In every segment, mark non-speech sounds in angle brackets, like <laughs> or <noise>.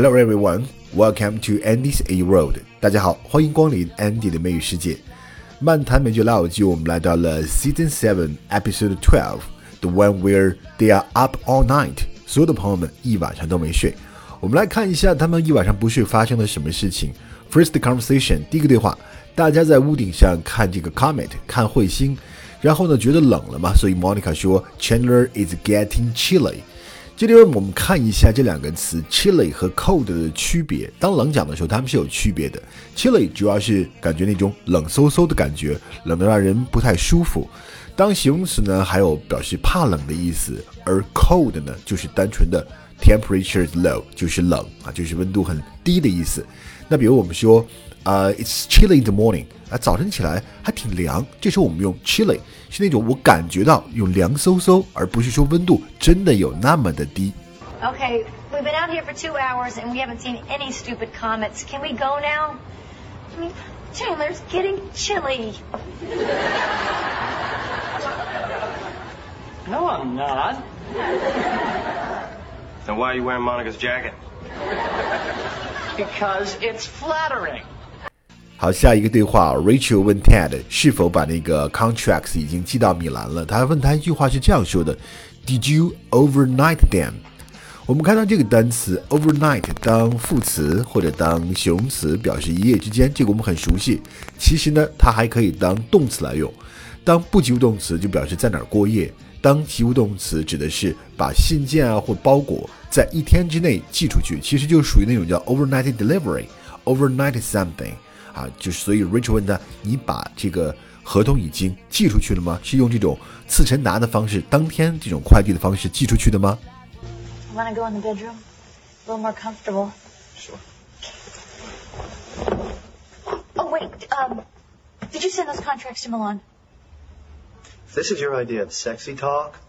Hello everyone, welcome to Andy's A World。大家好，欢迎光临 Andy 的美语世界。漫谈美剧老友记，我们来到了 Season Seven, Episode Twelve, the one where they are up all night。所有的朋友们一晚上都没睡。我们来看一下他们一晚上不睡发生了什么事情。First conversation，第一个对话，大家在屋顶上看这个 comet，看彗星，然后呢觉得冷了嘛，所以 Monica 说 Chandler is getting chilly。这里我们看一下这两个词 chilly 和 cold 的区别。当冷讲的时候，它们是有区别的。chilly 主要是感觉那种冷飕飕的感觉，冷得让人不太舒服。当形容词呢，还有表示怕冷的意思。而 cold 呢，就是单纯的 temperature is low，就是冷啊，就是温度很低的意思。那比如我们说，呃，it's chilly in the morning，啊，早晨起来还挺凉。这时候我们用 chilly，是那种我感觉到有凉飕飕，而不是说温度真的有那么的低。Okay, we've been out here for two hours and we haven't seen any stupid comets. Can we go now? I mean, Chandler's getting chilly. No, I'm not. Then why are you wearing Monica's jacket? Because it's flattering. 好，下一个对话，Rachel 问 Ted 是否把那个 contracts 已经寄到米兰了。他问他一句话是这样说的：Did you overnight them？我们看到这个单词 overnight 当副词或者当形容词，表示一夜之间，这个我们很熟悉。其实呢，它还可以当动词来用。当不及物动词就表示在哪儿过夜；当及物动词指的是把信件啊或包裹在一天之内寄出去，其实就属于那种叫 overnight delivery，overnight something。啊，就是所以 Rachel 问他：“你把这个合同已经寄出去了吗？是用这种次晨达的方式，当天这种快递的方式寄出去的吗 Wanna go in the bedroom? A little more comfortable. Sure. Oh, wait, um, did you send those contracts to Milan? This is your idea of sexy talk?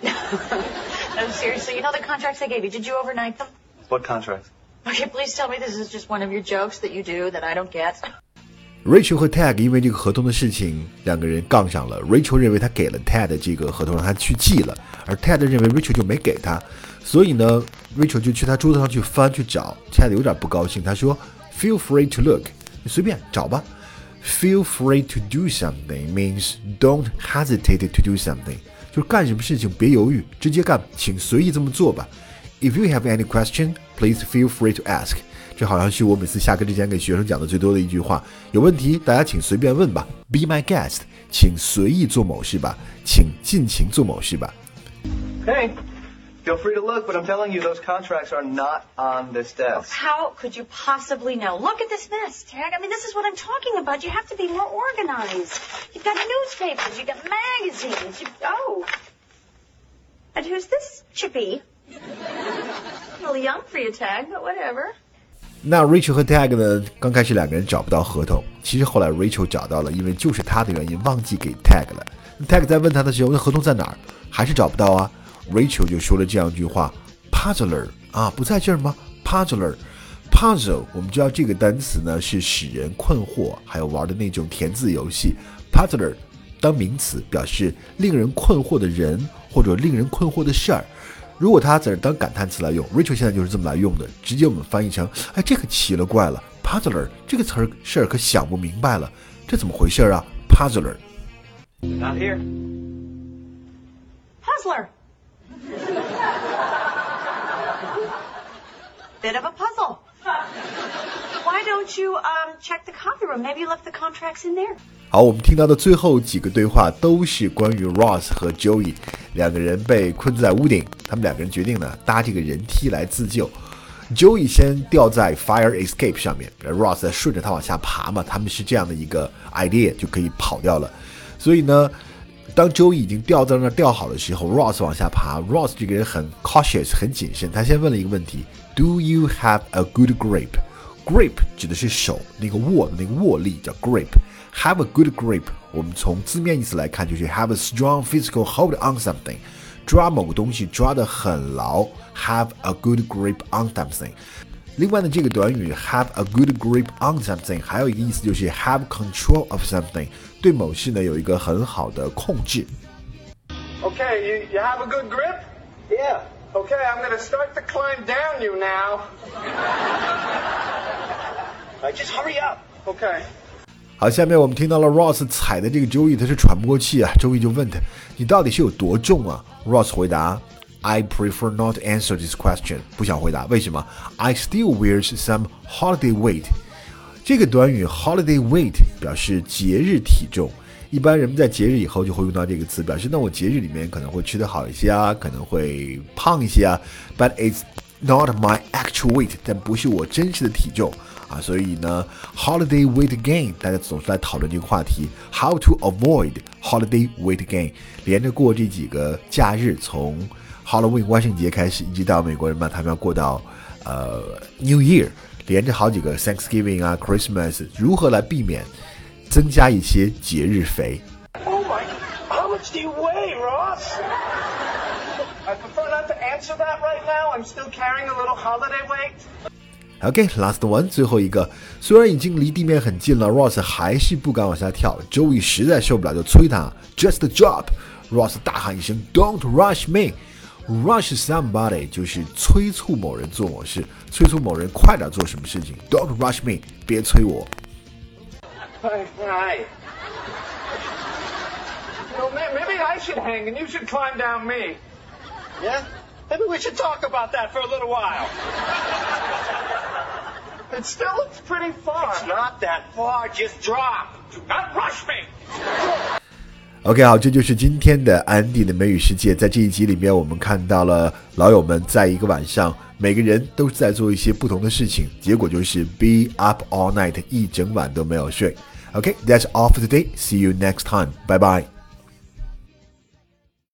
<laughs> no, seriously, you know the contracts I gave you. Did you overnight them? What contract? OK，please tell me this is just one of your jokes that you do that I don't get.？Rachel 和 Tag 因为这个合同的事情，两个人杠上了。Rachel 认为他给了 Ted 这个合同让他去寄了，而 Ted 认为 Rachel 就没给他，所以呢，Rachel 就去他桌子上去翻去找。Ted 有点不高兴，他说：“Feel free to look，你随便找吧。Feel free to do something means don't hesitate to do something，就是干什么事情别犹豫，直接干，请随意这么做吧。If you have any question, please feel free to ask。这好像是我每次下课之前给学生讲的最多的一句话。有问题大家请随便问吧。Be my guest，请随意做某事吧，请尽情做某事吧。 Hey, feel free to look, but I'm telling you, those contracts are not on this desk. How could you possibly know? Look at this mess, Tag. I mean, this is what I'm talking about. You have to be more organized. You've got newspapers, you've got magazines, you oh. And who's this chippy? Young for you, Tag, but whatever. 那 Rachel 和 Tag 呢？刚开始两个人找不到合同，其实后来 Rachel 找到了，因为就是他的原因忘记给 Tag 了。Tag 在问他的时候，那合同在哪儿？还是找不到啊？Rachel 就说了这样一句话：“Puzzler 啊，不在这儿吗？Puzzler，puzzle，我们知道这个单词呢是使人困惑，还有玩的那种填字游戏。Puzzler 当名词表示令人困惑的人或者令人困惑的事儿。如果它在这当感叹词来用，Rachel 现在就是这么来用的，直接我们翻译成：哎，这可奇了怪了，puzzler 这个词儿事儿可想不明白了，这怎么回事啊？puzzler。 Not here. Puzzler. Bit of a puzzle. Why don't you um check the coffee room? Maybe you left the contracts in there. 好，我们听到的最后几个对话都是关于 Ross 和 Joey 两个人被困在屋顶，他们两个人决定呢搭这个人梯来自救。Joey 先吊在 fire escape 上面，Ross 再顺着他往下爬嘛，他们是这样的一个 idea 就可以跑掉了。所以呢，当 Joey 已经吊在那儿吊好的时候，Ross 往下爬。Ross 这个人很 cautious，很谨慎，他先问了一个问题：Do you have a good grip？e grip？Grip 指的是手那个握的那个握力叫 grip。Have a good grip，我们从字面意思来看，就是 have a strong physical hold on something，抓某个东西抓得很牢。Have a good grip on something。另外呢，这个短语 have a good grip on something 还有一个意思就是 have control of something，对某事呢有一个很好的控制。 Okay, you, you have a good grip? Yeah. Okay, I'm gonna start to climb down you now. <laughs> I just hurry up. Okay. 好，下面我们听到了 Ross 踩的这个周易，他是喘不过气啊。周易就问他：“你到底是有多重啊？”Ross 回答：“I prefer not answer this question。”不想回答，为什么？I still wears some holiday weight。这个短语 holiday weight 表示节日体重。一般人们在节日以后就会用到这个词，表示那我节日里面可能会吃得好一些啊，可能会胖一些啊。But it's not my actual weight，但不是我真实的体重啊。所以呢，holiday weight gain，大家总是来讨论这个话题，how to avoid holiday weight gain。连着过这几个假日，从 Halloween 万圣节开始，一直到美国人嘛，他们要过到呃 New Year，连着好几个 Thanksgiving 啊，Christmas，如何来避免？增加一些节日肥。Oh my! How much do you weigh, Ross? I prefer not to answer that right now. I'm still carrying a little holiday weight. OK，last one，最后一个。虽然已经离地面很近了，Ross 还是不敢往下跳。Joey 实在受不了，就催他：“Just drop！” Ross 大喊一声：“Don't rush me！” Rush somebody 就是催促某人做某事，催促某人快点做什么事情。Don't rush me，别催我。Hi. Hi. You know, maybe I should hang and you should climb down me. Yeah? Maybe we should talk about that for a little while. It still looks pretty far. It's not that far. Just drop. Do not rush me. OK，好，这就是今天的安迪的美语世界。在这一集里面，我们看到了老友们在一个晚上，每个人都在做一些不同的事情，结果就是 be up all night，一整晚都没有睡。OK，that's all for today. See you next time. Bye bye.